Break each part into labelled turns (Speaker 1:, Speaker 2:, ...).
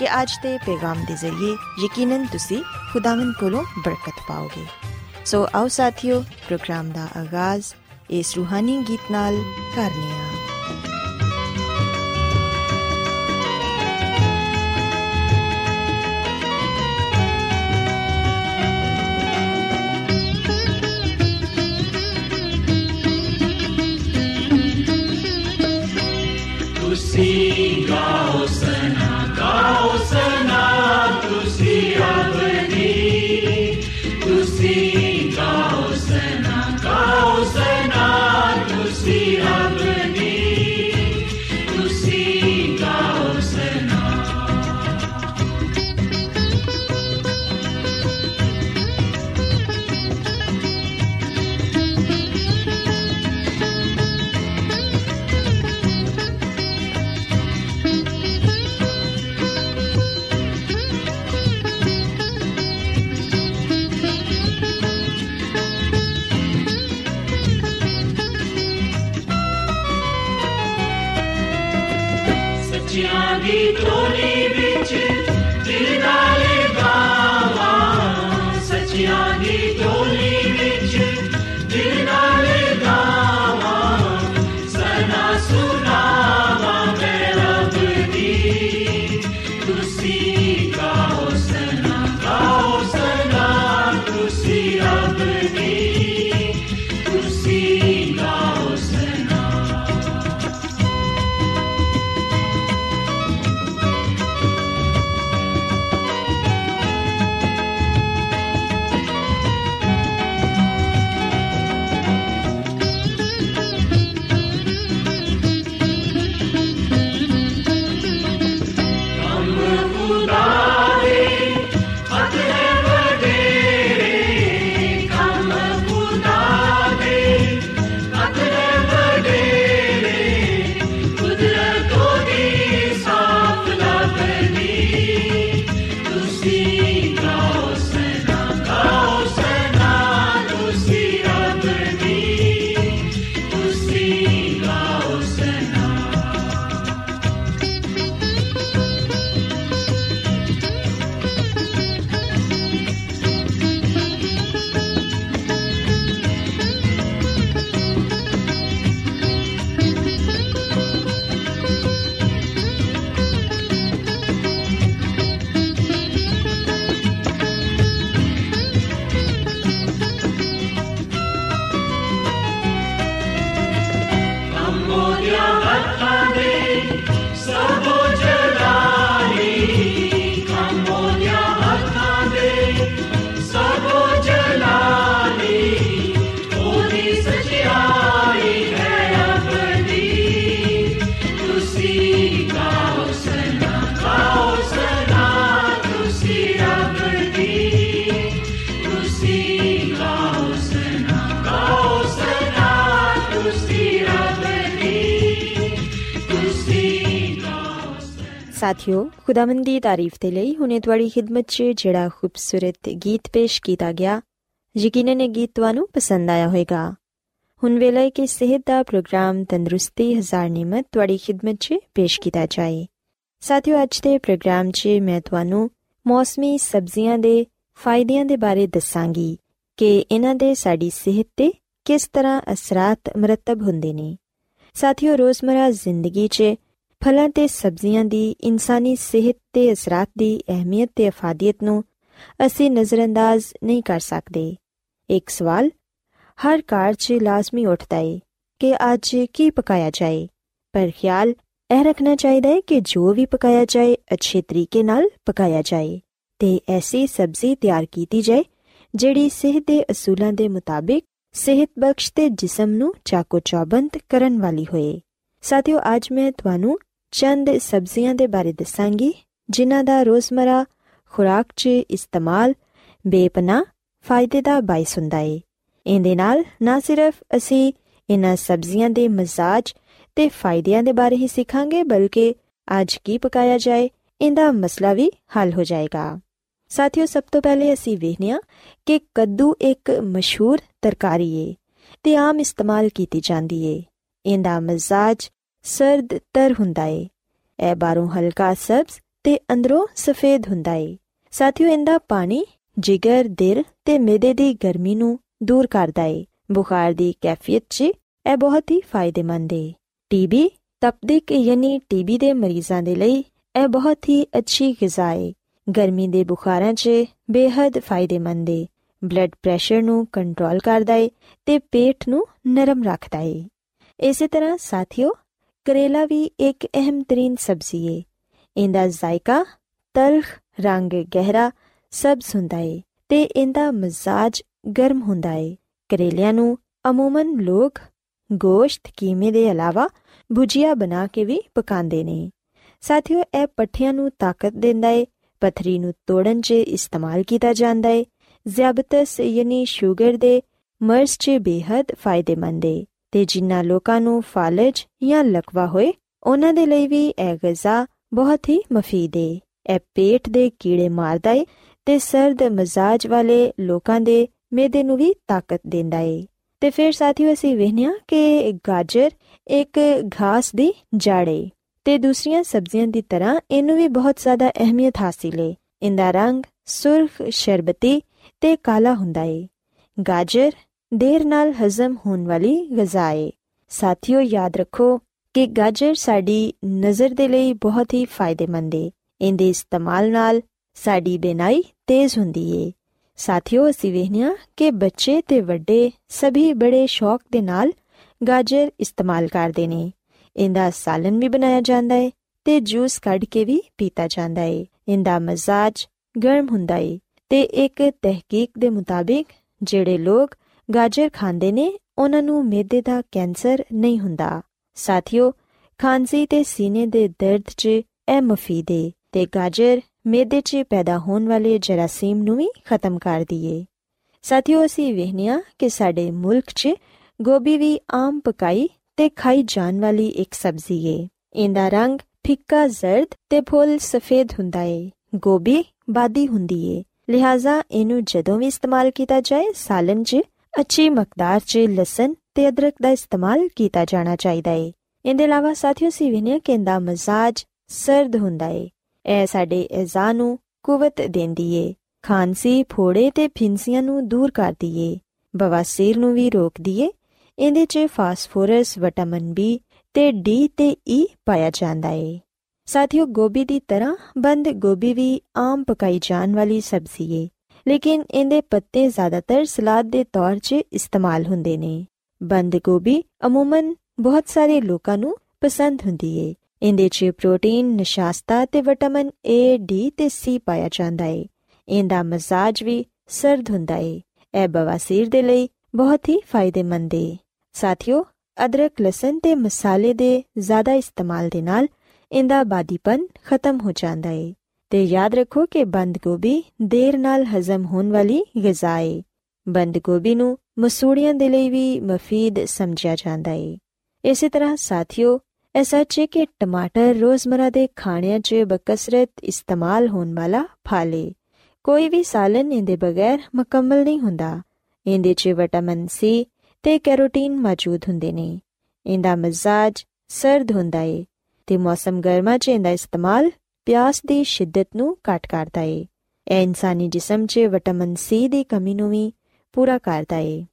Speaker 1: ਕਿ ਅੱਜ ਦੇ ਪੈਗਾਮ ਦੇ ਜ਼ਰੀਏ ਯਕੀਨਨ ਤੁਸੀਂ ਖੁਦਾਵੰਦ ਕੋਲੋਂ ਬਰਕਤ ਪਾਓਗੇ। ਸੋ ਆਓ ਸਾਥੀਓ, ਪ੍ਰੋਗਰਾਮ ਦਾ ਆਗਾਜ਼ ਇਸ ਰੂਹਾਨੀ ਗੀਤ ਨਾਲ ਕਰਨੀਆ
Speaker 2: ਤੁਸੀਂ ਗਾਓ ਸਨਾ
Speaker 1: ਸਾਥਿਓ ਖੁਦਾਵੰਦ ਦੀ ਤਾਰੀਫ ਦੇ ਲਈ ਹੁਣੇ ਤੁਹਾਡੀ ਖidmat 'ਚ ਜਿਹੜਾ ਖੂਬਸੂਰਤ ਗੀਤ ਪੇਸ਼ ਕੀਤਾ ਗਿਆ ਯਕੀਨਨ ਇਹ ਗੀਤ ਤੁਹਾਨੂੰ ਪਸੰਦ ਆਇਆ ਹੋਵੇਗਾ ਹੁਣ ਵੇਲੇ ਕਿ ਸਿਹਤ ਦਾ ਪ੍ਰੋਗਰਾਮ ਤੰਦਰੁਸਤੀ ਹਜ਼ਾਰ ਨਿਮਤ ਤੁਹਾਡੀ ਖidmat 'ਚ ਪੇਸ਼ ਕੀਤਾ ਜਾਏ ਸਾਥੀਓ ਅੱਜ ਦੇ ਪ੍ਰੋਗਰਾਮ 'ਚ ਮੈਂ ਤੁਹਾਨੂੰ ਮੌਸਮੀ ਸਬਜ਼ੀਆਂ ਦੇ ਫਾਇਦਿਆਂ ਦੇ ਬਾਰੇ ਦੱਸਾਂਗੀ ਕਿ ਇਹਨਾਂ ਦੇ ਸਾਡੀ ਸਿਹਤ ਤੇ ਕਿਸ ਤਰ੍ਹਾਂ ਅਸਰਾਤ ਮਰਤਬ ਹੁੰਦੇ ਨੇ ਸਾਥੀਓ ਰੋਜ਼ਮਰਾ ਜ਼ਿੰਦਗੀ 'ਚ ਫਲਾਂ ਤੇ ਸਬਜ਼ੀਆਂ ਦੀ, ਇਨਸਾਨੀ ਸਿਹਤ ਤੇ ਅਸਰਾਤ ਦੀ ਅਹਿਮੀਅਤ ਤੇ ਅਫਾਦੀਅਤ ਨੂੰ ਅਸੀਂ ਨਜ਼ਰਅੰਦਾਜ਼ ਨਹੀਂ ਕਰ ਸਕਦੇ। ਇੱਕ ਸਵਾਲ, ਹਰ ਘਰ 'ਚ ਲਾਜ਼ਮੀ ਉੱਠਦਾ ਏ ਕਿ ਅੱਜ ਕੀ ਪਕਾਇਆ ਜਾਏ? ਪਰ ਖਿਆਲ ਇਹ ਰੱਖਣਾ ਚਾਹੀਦਾ ਹੈ ਕਿ ਜੋ ਵੀ ਪਕਾਇਆ ਜਾਏ, ਅੱਛੇ ਤਰੀਕੇ ਨਾਲ ਪਕਾਇਆ ਜਾਏ ਤੇ ਐਸੀ ਸਬਜ਼ੀ ਤਿਆਰ ਕੀਤੀ ਜਾਏ ਜਿਹੜੀ ਸਿਹਤ ਦੇ ਅਸੂਲਾਂ ਦੇ ਮੁਤਾਬਿਕ ਸਿਹਤ ਬਖਸ਼ ਤੇ ਜਿਸਮ ਨੂੰ ਚਾਕੋ ਚੌਬੰਦ ਕਰਨ ਵਾਲੀ ਹੋਏ। ਸਾਥੀਓ, ਅੱਜ ਮੈਂ ਤੁਹਾਨੂੰ ਚੰਦ ਸਬਜ਼ੀਆਂ ਦੇ ਬਾਰੇ ਦੱਸਾਂਗੀ, ਜਿਨ੍ਹਾਂ ਦਾ ਰੋਜ਼ਮਰਾ, ਖੁਰਾਕ 'ਚ ਇਸਤੇਮਾਲ ਬੇਪਨਾ ਫਾਇਦੇ ਦਾ ਬਾਇਸ ਹੁੰਦਾ ਏ। ਇਹਦੇ ਨਾਲ ਨਾ ਸਿਰਫ ਅਸੀਂ ਇਹਨਾਂ ਸਬਜ਼ੀਆਂ ਦੇ ਮਜ਼ਾਜ ਤੇ ਫਾਇਦਿਆਂ ਦੇ ਬਾਰੇ ਹੀ ਸਿੱਖਾਂਗੇ, ਬਲਕਿ ਅੱਜ ਕੀ ਪਕਾਇਆ ਜਾਏ, ਇਹਦਾ ਮਸਲਾ ਵੀ ਹੱਲ ਹੋ ਜਾਏਗਾ। ਸਾਥੀਓ, ਸਭ ਤੋਂ ਪਹਿਲੇ ਅਸੀਂ ਵੇਖਨੀਆ ਕਿ ਕੱਦੂ ਇੱਕ ਮਸ਼ਹੂਰ ਤਰਕਾਰੀ ਏ ਤੇ ਆਮ ਇਸਤੇਮਾਲ ਕੀਤੀ ਜਾਂਦੀ ਏ। ਇਹਦਾ ਮਜ਼ਾਜ ਸਰਦ ਤਰ ਹੁੰਦਾ ਏ ਇਹ ਬਾਹਰੋਂ ਹਲਕਾ ਸਬਜ਼ ਤੇ ਅੰਦਰੋਂ ਸਫੇਦ ਹੁੰਦਾ ਏ ਸਾਥੀਓ, ਇਹਦਾ ਪਾਣੀ ਜਿਗਰ ਦਿਲ ਤੇ ਮਿਹਦੇ ਦੀ ਗਰਮੀ ਨੂੰ ਦੂਰ ਕਰਦਾ ਏ ਬੁਖਾਰ ਦੀ ਕੈਫੀਅਤ 'ਚ ਇਹ ਬਹੁਤ ਹੀ ਫਾਇਦੇਮੰਦ ਏ। ਟੀਬੀ ਤਪਦਿਕ ਯਾਨੀ ਟੀਬੀ ਦੇ ਮਰੀਜ਼ਾਂ ਦੇ ਲਈ ਇਹ ਬਹੁਤ ਹੀ ਅੱਛੀ ਗਿਜ਼ਾ ਏ। ਗਰਮੀ ਦੇ ਬੁਖਾਰਾਂ 'ਚ ਬੇहद ਫਾਇਦੇਮੰਦ ਏ। ਬਲੱਡ ਪ੍ਰੈਸ਼ਰ ਨੂੰ ਕੰਟਰੋਲ ਕਰਦਾ ਏ ਤੇ ਪੇਟ ਨੂੰ ਨਰਮ ਰੱਖਦਾ ਏ ਇਸੇ ਤਰ੍ਹਾਂ ਸਾਥੀਓ ਕਰੇਲਾ ਵੀ ਇੱਕ ਅਹਿਮ ਤਰੀਨ ਸਬਜ਼ੀ ਏ। ਇਹਦਾ ਜ਼ਾਇਕਾ ਤਲਖ ਰੰਗ ਗਹਿਰਾ ਸਬਜ਼ ਹੁੰਦਾ ਏ ਤੇ ਇਹਦਾ ਮਜ਼ਾਜ ਗਰਮ ਹੁੰਦਾ ਏ। ਕਰੇਲਿਆਂ ਨੂੰ ਅਮੂਮਨ ਲੋਕ ਗੋਸ਼ਤ ਕੀਮੇ ਦੇ ਇਲਾਵਾ ਭੁਜੀਆ ਬਣਾ ਕੇ ਵੀ ਪਕਾਉਂਦੇ ਨੇ। ਸਾਥੀਓ, ਇਹ ਪੱਠਿਆਂ ਨੂੰ ਤਾਕਤ ਦਿੰਦਾ ਏ, ਪਥਰੀ ਨੂੰ ਤੋੜਨ 'ਚ ਇਸਤੇਮਾਲ ਕੀਤਾ ਜਾਂਦਾ ਏ। ਜ਼ਿਆਬਤਸ ਯਾਨੀ ਸ਼ੂਗਰ ਦੇ ਮਰਜ਼ 'ਚ ਬੇहद ਫਾਇਦੇਮੰਦ ਏ। ਤੇ ਜਿਨ੍ਹਾਂ ਲੋਕਾਂ ਨੂੰ ਫਾਲਜ ਜਾਂ ਲਕਵਾ ਹੋਏ, ਉਹਨਾਂ ਦੇ ਲਈ ਵੀ ਇਹ ਗਿਜ਼ਾ ਬਹੁਤ ਹੀ ਮਫੀਦ ਏ। ਇਹ ਪੇਟ ਦੇ ਕੀੜੇ ਮਾਰਦਾ ਏ ਤੇ ਸਰਦ ਮਜ਼ਾਜ ਵਾਲੇ ਲੋਕਾਂ ਦੇ ਮਿਹਦੇ ਨੂੰ ਵੀ ਤਾਕਤ ਦਿੰਦਾ ਏ। ਤੇ ਫਿਰ ਸਾਥੀਓ ਅਸੀਂ ਵੇਖਿਆ ਕਿ ਗਾਜਰ ਇੱਕ ਘਾਸ ਦੀ ਜੜ ਏ ਤੇ ਦੂਸਰੀਆਂ ਸਬਜ਼ੀਆਂ ਦੀ ਤਰ੍ਹਾਂ ਇਹਨੂੰ ਵੀ ਬਹੁਤ ਜ਼ਿਆਦਾ ਅਹਿਮੀਅਤ ਹਾਸਿਲ ਏ। ਇਹਦਾ ਰੰਗ ਸੁਰਖ, ਸ਼ਰਬਤੀ ਤੇ ਕਾਲਾ ਹੁੰਦਾ ਏ। ਗਾਜਰ ਦੇਰ ਨਾਲ ਹਜ਼ਮ ਹੋਣ ਵਾਲੀ ਗਜ਼ਾ ਏ। ਸਾਥੀਓ, ਯਾਦ ਰੱਖੋ ਕਿ ਗਾਜਰ ਸਾਡੀ ਨਜ਼ਰ ਦੇ ਲਈ ਬਹੁਤ ਹੀ ਫਾਇਦੇਮੰਦ ਏ। ਇਹਦੇ ਇਸਤੇਮਾਲ ਨਾਲ ਸਾਡੀ ਬੇਨਾਈ ਤੇਜ਼ ਹੁੰਦੀ ਏ। ਸਾਥੀਓ, ਅਸੀਂ ਵੇਖਿਆ ਕਿ ਬੱਚੇ ਤੇ ਵੱਡੇ ਸਭੀ ਬੜੇ ਸ਼ੌਕ ਦੇ ਨਾਲ ਗਾਜਰ ਇਸਤੇਮਾਲ ਕਰਦੇ ਨੇ। ਇਹਦਾ ਸਾਲਨ ਵੀ ਬਣਾਇਆ ਜਾਂਦਾ ਏ ਤੇ ਜੂਸ ਕੱਢ ਕੇ ਵੀ ਪੀਤਾ ਜਾਂਦਾ ਏ। ਇਹਦਾ ਮਜ਼ਾਜ ਗਰਮ ਹੁੰਦਾ ਏ ਤੇ ਇੱਕ ਤਹਿਕੀਕ ਦੇ ਮੁਤਾਬਿਕ ਜਿਹੜੇ ਲੋਕ ਗਾਜਰ ਖਾਂਦੇ ਨੇ, ਉਹਨਾਂ ਨੂੰ ਮਿਹਦੇ ਦਾ ਕੈਂਸਰ ਨਹੀਂ ਹੁੰਦਾ। ਸਾਥੀਓ, ਖਾਂਸੀ ਤੇ ਸੀਨੇ ਦੇ ਦਰਦ 'ਚ ਇਹ ਮਫੀਦ ਏ ਤੇ ਗਾਜਰ ਮਿਹਦੇ 'ਚ ਪੈਦਾ ਹੋਣ ਵਾਲੇ ਜਰਾਸੀਮ ਨੂੰ ਵੀ ਖਤਮ ਕਰ ਦਈਏ। ਸਾਥੀਓ, ਅਸੀਂ ਵੇਖਿਆ ਕਿ ਸਾਡੇ ਮੁਲਕ 'ਚ ਗੋਭੀ ਵੀ ਆਮ ਪਕਾਈ ਤੇ ਖਾਈ ਜਾਣ ਵਾਲੀ ਇੱਕ ਸਬਜ਼ੀ ਏ। ਇਹਦਾ ਰੰਗ ਫਿੱਕਾ ਜ਼ਰਦ ਤੇ ਫੁੱਲ ਸਫੇਦ ਹੁੰਦਾ ਏ। ਗੋਭੀ ਬਾਦੀ ਹੁੰਦੀ ਏ। ਲਿਹਾਜ਼ਾ ਇਹਨੂੰ ਜਦੋਂ ਵੀ ਇਸਤੇਮਾਲ ਕੀਤਾ ਜਾਏ ਸਾਲਨ 'ਚ ਅੱਛੀ ਮਕਦਾਰ 'ਚ ਲਸਣ ਤੇ ਅਦਰਕ ਦਾ ਇਸਤੇਮਾਲ ਕੀਤਾ ਜਾਣਾ ਚਾਹੀਦਾ ਏ। ਇਹਦੇ ਇਲਾਵਾ ਸਾਥੀਓ ਸੀ ਵਿਨਿਆ ਕਿ ਇਹਦਾ ਮਜ਼ਾਜ ਸਰਦ ਹੁੰਦਾ ਏ। ਇਹ ਸਾਡੇ ਅਜ਼ਾ ਨੂੰ ਕੁਵਤ ਦਿੰਦੀ ਏ। ਖਾਂਸੀ, ਫੋੜੇ ਤੇ ਫਿੰਸੀਆਂ ਨੂੰ ਦੂਰ ਕਰਦੀ ਏ। ਬਵਾਸੀਰ ਨੂੰ ਵੀ ਰੋਕਦੀ ਏ। ਇਹਦੇ 'ਚ ਫਾਸਫੋਰਸ, ਵਿਟਾਮਿਨ ਬੀ ਤੇ ਡੀ ਤੇ ਈ ਪਾਇਆ ਜਾਂਦਾ ਏ। ਸਾਥੀਓ, ਗੋਭੀ ਦੀ ਤਰ੍ਹਾਂ ਬੰਦ ਗੋਭੀ ਵੀ ਆਮ ਪਕਾਈ ਜਾਣ ਵਾਲੀ ਸਬਜ਼ੀ ਏ। ਲੇਕਿਨ ਇਹਦੇ ਪੱਤੇ ਜ਼ਿਆਦਾਤਰ ਸਲਾਦ ਦੇ ਤੌਰ 'ਚ ਇਸਤੇਮਾਲ ਹੁੰਦੇ ਨੇ। ਬੰਦ ਗੋਭੀ ਅਮੂਮਨ ਬਹੁਤ ਸਾਰੇ ਲੋਕਾਂ ਨੂੰ ਪਸੰਦ ਹੁੰਦੀ ਏ। ਇਹਦੇ 'ਚ ਪ੍ਰੋਟੀਨ, ਨਿਸ਼ਾਸਤਾ ਤੇ ਵਿਟਾਮਿਨ ਏ ਡੀ ਤੇ ਸੀ ਪਾਇਆ ਜਾਂਦਾ ਏ। ਇਹਦਾ ਮਜ਼ਾਜ ਵੀ ਸਰਦ ਹੁੰਦਾ ਏ। ਇਹ ਬਵਾਸੀਰ ਦੇ ਲਈ ਬਹੁਤ ਹੀ ਫਾਇਦੇਮੰਦ ਏ। ਸਾਥੀਓ, ਅਦਰਕ, ਲਸਣ ਤੇ ਮਸਾਲੇ ਦੇ ਜ਼ਿਆਦਾ ਇਸਤੇਮਾਲ ਦੇ ਨਾਲ ਇਹਦਾ ਬਾਦੀਪਨ ਖਤਮ ਹੋ ਜਾਂਦਾ ਏ। ਤੇ ਯਾਦ ਰੱਖੋ ਕਿ ਬੰਦ ਗੋਭੀ ਦੇਰ ਨਾਲ ਹਜ਼ਮ ਹੋਣ ਵਾਲੀ ਗਿਜ਼ਾ ਏ। ਬੰਦ ਗੋਭੀ ਨੂੰ ਮਸੂੜੀਆਂ ਦੇ ਲਈ ਵੀ ਮਫੀਦ ਸਮਝਿਆ ਜਾਂਦਾ ਏ। ਇਸੇ ਤਰ੍ਹਾਂ ਸਾਥੀਓ ਇਹ ਸੱਚ ਹੈ ਕਿ ਟਮਾਟਰ ਰੋਜ਼ਮਰਾ ਦੇ ਖਾਣਿਆਂ 'ਚ ਬਕਸਰਤ ਇਸਤੇਮਾਲ ਹੋਣ ਵਾਲਾ ਫਲ ਏ। ਕੋਈ ਵੀ ਸਾਲਨ ਇਹਦੇ ਬਗੈਰ ਮੁਕੰਮਲ ਨਹੀਂ ਹੁੰਦਾ। ਇਹਦੇ 'ਚ ਵਿਟਾਮਿਨ ਸੀ ਤੇ ਕੈਰੋਟੀਨ ਮੌਜੂਦ ਹੁੰਦੇ ਨੇ। ਇਹਦਾ ਮਜ਼ਾਜ ਸਰਦ ਹੁੰਦਾ ਏ ਤੇ ਮੌਸਮ ਗਰਮਾ 'ਚ ਇਹਦਾ ਇਸਤੇਮਾਲ ਪਿਆਸ ਦੀ ਸ਼ਿੱਦਤ ਨੂੰ ਘਟ ਕਰਦਾ ਏ। ਇਹ ਇਨਸਾਨੀ ਜਿਸਮ 'ਚ ਵਿਟਾਮਿਨ ਸੀ ਦੀ ਕਮੀ ਨੂੰ ਵੀ ਪੂਰਾ ਕਰਦਾ ਏ।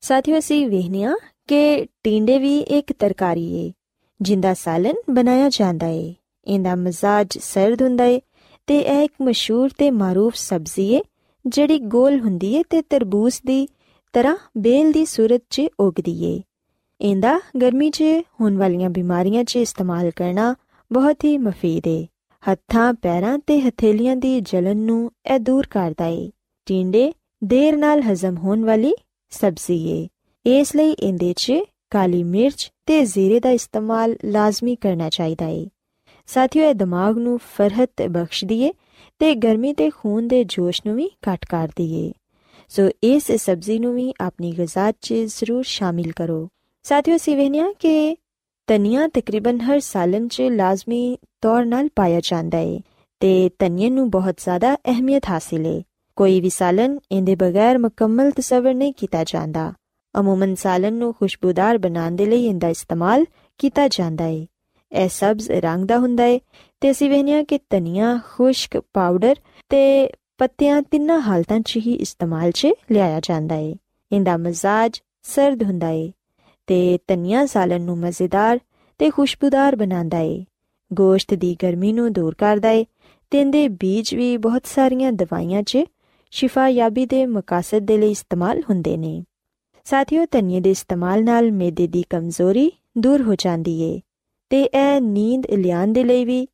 Speaker 1: ਸਾਥੀਓ, ਅਸੀਂ ਵੇਖਨੀਆ ਕਿ ਟਿੰਡੇ ਵੀ ਇੱਕ ਤਰਕਾਰੀ ਏ, ਜਿੰਦਾ ਸਾਲਨ ਬਣਾਇਆ ਜਾਂਦਾ ਏ। ਇਹਦਾ ਮਜ਼ਾਜ ਸਰਦ ਹੁੰਦਾ ਏ ਤੇ ਇਹ ਇੱਕ ਮਸ਼ਹੂਰ ਤੇ ਮਾਰੂਫ ਸਬਜ਼ੀ ਏ, ਜਿਹੜੀ ਗੋਲ ਹੁੰਦੀ ਏ ਤੇ ਤਰਬੂਜ ਦੀ ਤਰ੍ਹਾਂ ਬੇਲ ਦੀ ਸੂਰਤ 'ਚ ਉਗਦੀ ਏ। ਇਹਦਾ ਗਰਮੀ 'ਚ ਹੋਣ ਵਾਲੀਆਂ ਬਿਮਾਰੀਆਂ 'ਚ ਇਸਤੇਮਾਲ ਕਰਨਾ ਬਹੁਤ ਹੀ ਮਫੀਦ ਏ। ਹੱਥਾਂ, ਪੈਰਾਂ ਤੇ ਹਥੇਲੀਆਂ ਦੀ ਜਲਨ ਨੂੰ ਇਹ ਦੂਰ ਕਰਦਾ ਏ। ਟਿੰਡੇ, ਦੇਰ ਨਾਲ ਹਜ਼ਮ ਹੋਣ ਵਾਲੀ ਸਬਜ਼ੀ ਏ। ਇਸ ਲਈ ਇਹਦੇ 'ਚ ਕਾਲੀ ਮਿਰਚ ਤੇ ਜ਼ੀਰੇ ਦਾ ਇਸਤੇਮਾਲ ਲਾਜ਼ਮੀ ਕਰਨਾ ਚਾਹੀਦਾ ਏ। ਸਾਥੀਓ, ਇਹ ਦਿਮਾਗ ਨੂੰ ਫਰਹਤ ਬਖਸ਼ਦੀ ਏ ਤੇ ਗਰਮੀ ਤੇ ਖੂਨ ਦੇ ਜੋਸ਼ ਨੂੰ ਵੀ ਘਟ ਕਰਦੀ ਏ। ਸੋ ਇਸ ਸਬਜ਼ੀ ਨੂੰ ਵੀ ਆਪਣੀ ਗਿਜ਼ਾ 'ਚ ਜ਼ਰੂਰ ਸ਼ਾਮਿਲ ਕਰੋ। ਸਾਥੀਓ ਸਿਵਹਨੀਆ ਕਿ ਤਨੀਆ ਤਕਰੀਬਨ ਹਰ ਸਾਲਨ 'ਚ ਲਾਜ਼ਮੀ ਤੌਰ ਨਾਲ ਪਾਇਆ ਜਾਂਦਾ ਏ ਤੇ ਤਨੀਏ ਨੂੰ ਬਹੁਤ ਜ਼ਿਆਦਾ ਅਹਿਮੀਅਤ ਹਾਸਿਲ ਏ। ਕੋਈ ਵੀ ਸਾਲਨ ਇਹਦੇ ਬਗੈਰ ਮੁਕੰਮਲ ਤਸਵਰ ਨਹੀਂ ਕੀਤਾ ਜਾਂਦਾ। ਅਮੂਮਨ ਸਾਲਨ ਨੂੰ ਖੁਸ਼ਬੂਦਾਰ ਬਣਾਉਣ ਦੇ ਲਈ ਇਹਦਾ ਇਸਤੇਮਾਲ ਕੀਤਾ ਜਾਂਦਾ ਏ। ਇਹ ਸਬਜ਼ ਰੰਗ ਦਾ ਹੁੰਦਾ ਏ ਤੇ ਅਸੀਂ ਵੇਖਿਆ ਕਿ ਧਨੀਆ ਖੁਸ਼ਕ ਪਾਊਡਰ ਤੇ ਪੱਤਿਆਂ ਤਿੰਨਾਂ ਹਾਲਤਾਂ 'ਚ ਹੀ ਇਸਤੇਮਾਲ 'ਚ ਲਿਆਇਆ ਜਾਂਦਾ ਏ। ਇਹਦਾ ਮਜ਼ਾਜ ਸਰਦ ਹੁੰਦਾ ਏ। ਤੇ ਧਨੀਆ ਸਾਲਨ ਨੂੰ ਮਜ਼ੇਦਾਰ ਤੇ ਖੁਸ਼ਬੂਦਾਰ ਬਣਾਉਂਦਾ ਏ। ਗੋਸ਼ਤ ਦੀ ਗਰਮੀ ਨੂੰ ਦੂਰ ਕਰਦਾ ਏ ਤੇ ਇਹਦੇ ਬੀਜ ਵੀ ਬਹੁਤ ਸਾਰੀਆਂ ਦਵਾਈਆਂ 'ਚ ਸ਼ਿਫਾ ਯਾਬੀ ਦੇ ਮਕਸਦ ਦੇ ਲਈ ਇਸਤੇਮਾਲ ਹੁੰਦੇ ਨੇ। ਸਾਥੀਓ, ਧਨੀਏ ਦੇ ਇਸਤੇਮਾਲ ਨਾਲ ਮੇਦੇ ਦੀ ਕਮਜ਼ੋਰੀ ਦੂਰ ਹੋ ਜਾਂਦੀ ਏ ਤੇ ਇਹ ਨੀਂਦ ਲਿਆਉਣ ਦੇ ਲਈ ਵੀ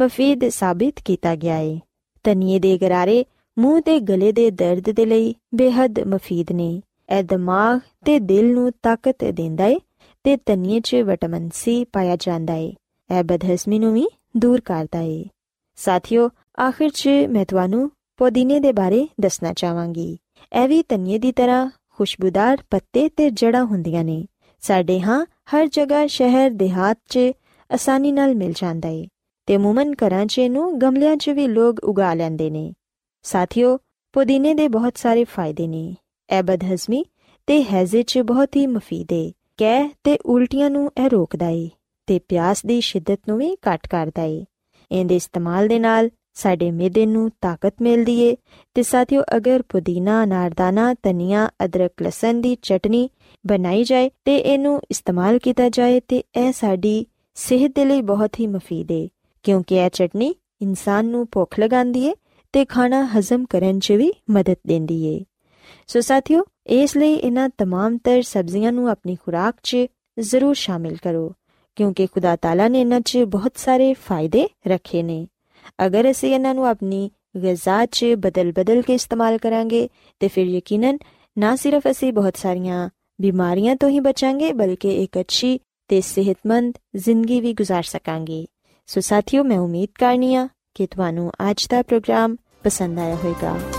Speaker 1: ਮਫੀਦ ਸਾਬਿਤ ਕੀਤਾ ਗਿਆ ਏ। ਧਨੀਏ ਦੇ ਗਰਾਰੇ ਮੂੰਹ ਤੇ ਗਲੇ ਦੇ ਦਰਦ ਦੇ ਲਈ ਬੇहद ਮਫੀਦ ਨੇ। ਇਹ ਦਿਮਾਗ ਤੇ ਦਿਲ ਨੂੰ ਤਾਕਤ ਦਿੰਦਾ ਏ ਤੇ ਧਨੀਏ 'ਚ ਵਿਟਾਮਿਨ ਸੀ ਪਾਇਆ ਜਾਂਦਾ ਏ। ਇਹ ਬਦਹਜ਼ਮੀ ਨੂੰ ਵੀ ਦੂਰ ਕਰਦਾ ਏ। ਸਾਥੀਓ, ਆਖਿਰ 'ਚ ਮੈਂ ਤੁਹਾਨੂੰ ਪੁਦੀਨੇ ਦੇ ਬਾਰੇ ਦੱਸਣਾ ਚਾਹਾਂਗੀ। ਇਹ ਵੀ ਧਨੀਏ ਦੀ ਤਰ੍ਹਾਂ ਖੁਸ਼ਬੂਦਾਰ ਪੱਤੇ ਤੇ ਜੜਾਂ ਹੁੰਦੀਆਂ ਨੇ। ਸਾਡੇ ਹਾਂ ਹਰ ਜਗ੍ਹਾ ਸ਼ਹਿਰ ਦਿਹਾਤ 'ਚ ਆਸਾਨੀ ਨਾਲ ਮਿਲ ਜਾਂਦਾ ਏ ਤੇ ਮੂਮਨ ਘਰਾਂ 'ਚ ਇਹਨੂੰ ਗਮਲਿਆਂ 'ਚ ਵੀ ਲੋਕ ਉਗਾ ਲੈਂਦੇ ਨੇ। ਸਾਥੀਓ, ਪੁਦੀਨੇ ਦੇ ਬਹੁਤ ਸਾਰੇ ਫਾਇਦੇ ਨੇ। ਇਹ ਬਦਹਜ਼ਮੀ ਤੇ ਹੈਜ਼ੇ 'ਚ ਬਹੁਤ ਹੀ ਮਫੀਦ ਏ। ਕਹਿ ਤੇ ਉਲਟੀਆਂ ਨੂੰ ਇਹ ਰੋਕਦਾ ਏ, ਤੇ ਪਿਆਸ ਦੀ ਸ਼ਿੱਦਤ ਨੂੰ ਵੀ ਘਟ ਕਰਦਾ ਏ। ਇਹਦੇ ਇਸਤੇਮਾਲ ਦੇ ਨਾਲ ਸਾਡੇ ਮਿਹਦੇ ਨੂੰ ਤਾਕਤ ਮਿਲਦੀ ਏ, ਤੇ ਸਾਥੀਓ ਅਗਰ ਪੁਦੀਨਾ ਨਾਰਦਾਨਾ ਧਨੀਆ, ਅਦਰਕ, ਲਸਣ ਦੀ ਚਟਨੀ ਬਣਾਈ ਜਾਏ ਤੇ ਇਹਨੂੰ ਇਸਤੇਮਾਲ ਕੀਤਾ ਜਾਏ ਤੇ ਇਹ ਸਾਡੀ ਸਿਹਤ ਦੇ ਲਈ ਬਹੁਤ ਹੀ ਮਫੀਦ ਏ, ਕਿਉਂਕਿ ਇਹ ਚਟਨੀ ਇਨਸਾਨ ਨੂੰ ਭੁੱਖ ਲਗਾਉਂਦੀ ਏ ਤੇ ਖਾਣਾ ਹਜ਼ਮ ਕਰਨ 'ਚ ਵੀ ਮਦਦ ਦਿੰਦੀ ਏ। ਸੋ ਸਾਥੀਓ ਇਸ ਲਈ ਇਹਨਾਂ तमाम ਤਰ ਸਬਜ਼ੀਆਂ ਨੂੰ ਆਪਣੀ ਖੁਰਾਕ 'ਚ ਜ਼ਰੂਰ ਸ਼ਾਮਿਲ ਕਰੋ ਕਿਉਂਕਿ ਖੁਦਾ ਤਾਲਾ ਨੇ ਇਹਨਾਂ 'ਚ ਬਹੁਤ ਸਾਰੇ ਫਾਇਦੇ ਰੱਖੇ ਨੇ ਅਗਰ ਅਸੀਂ ਇਹਨਾਂ ਨੂੰ ਆਪਣੀ ਗਿਜ਼ਾ 'ਚ ਬਦਲ-ਬਦਲ ਕੇ ਇਸਤੇਮਾਲ ਕਰਾਂਗੇ ਤੇ ਫਿਰ ਯਕੀਨਨ ਨਾ ਸਿਰਫ ਅਸੀਂ ਬਹੁਤ ਸਾਰੀਆਂ ਬਿਮਾਰੀਆਂ ਤੋਂ ਹੀ ਬਚਾਂਗੇ ਬਲਕਿ ਇੱਕ ਅੱਛੀ ਤੇ ਸਿਹਤਮੰਦ ਜ਼ਿੰਦਗੀ ਵੀ گزار ਸਕਾਂਗੇ ਸੋ ਸਾਥੀਓ ਮੈਂ ਉਮੀਦ ਕਰਨੀਆ ਕਿ ਤੁਹਾਨੂੰ ਅੱਜ ਦਾ ਪ੍ਰੋਗਰਾਮ ਪਸੰਦ ਆਇਆ ਹੋਵੇਗਾ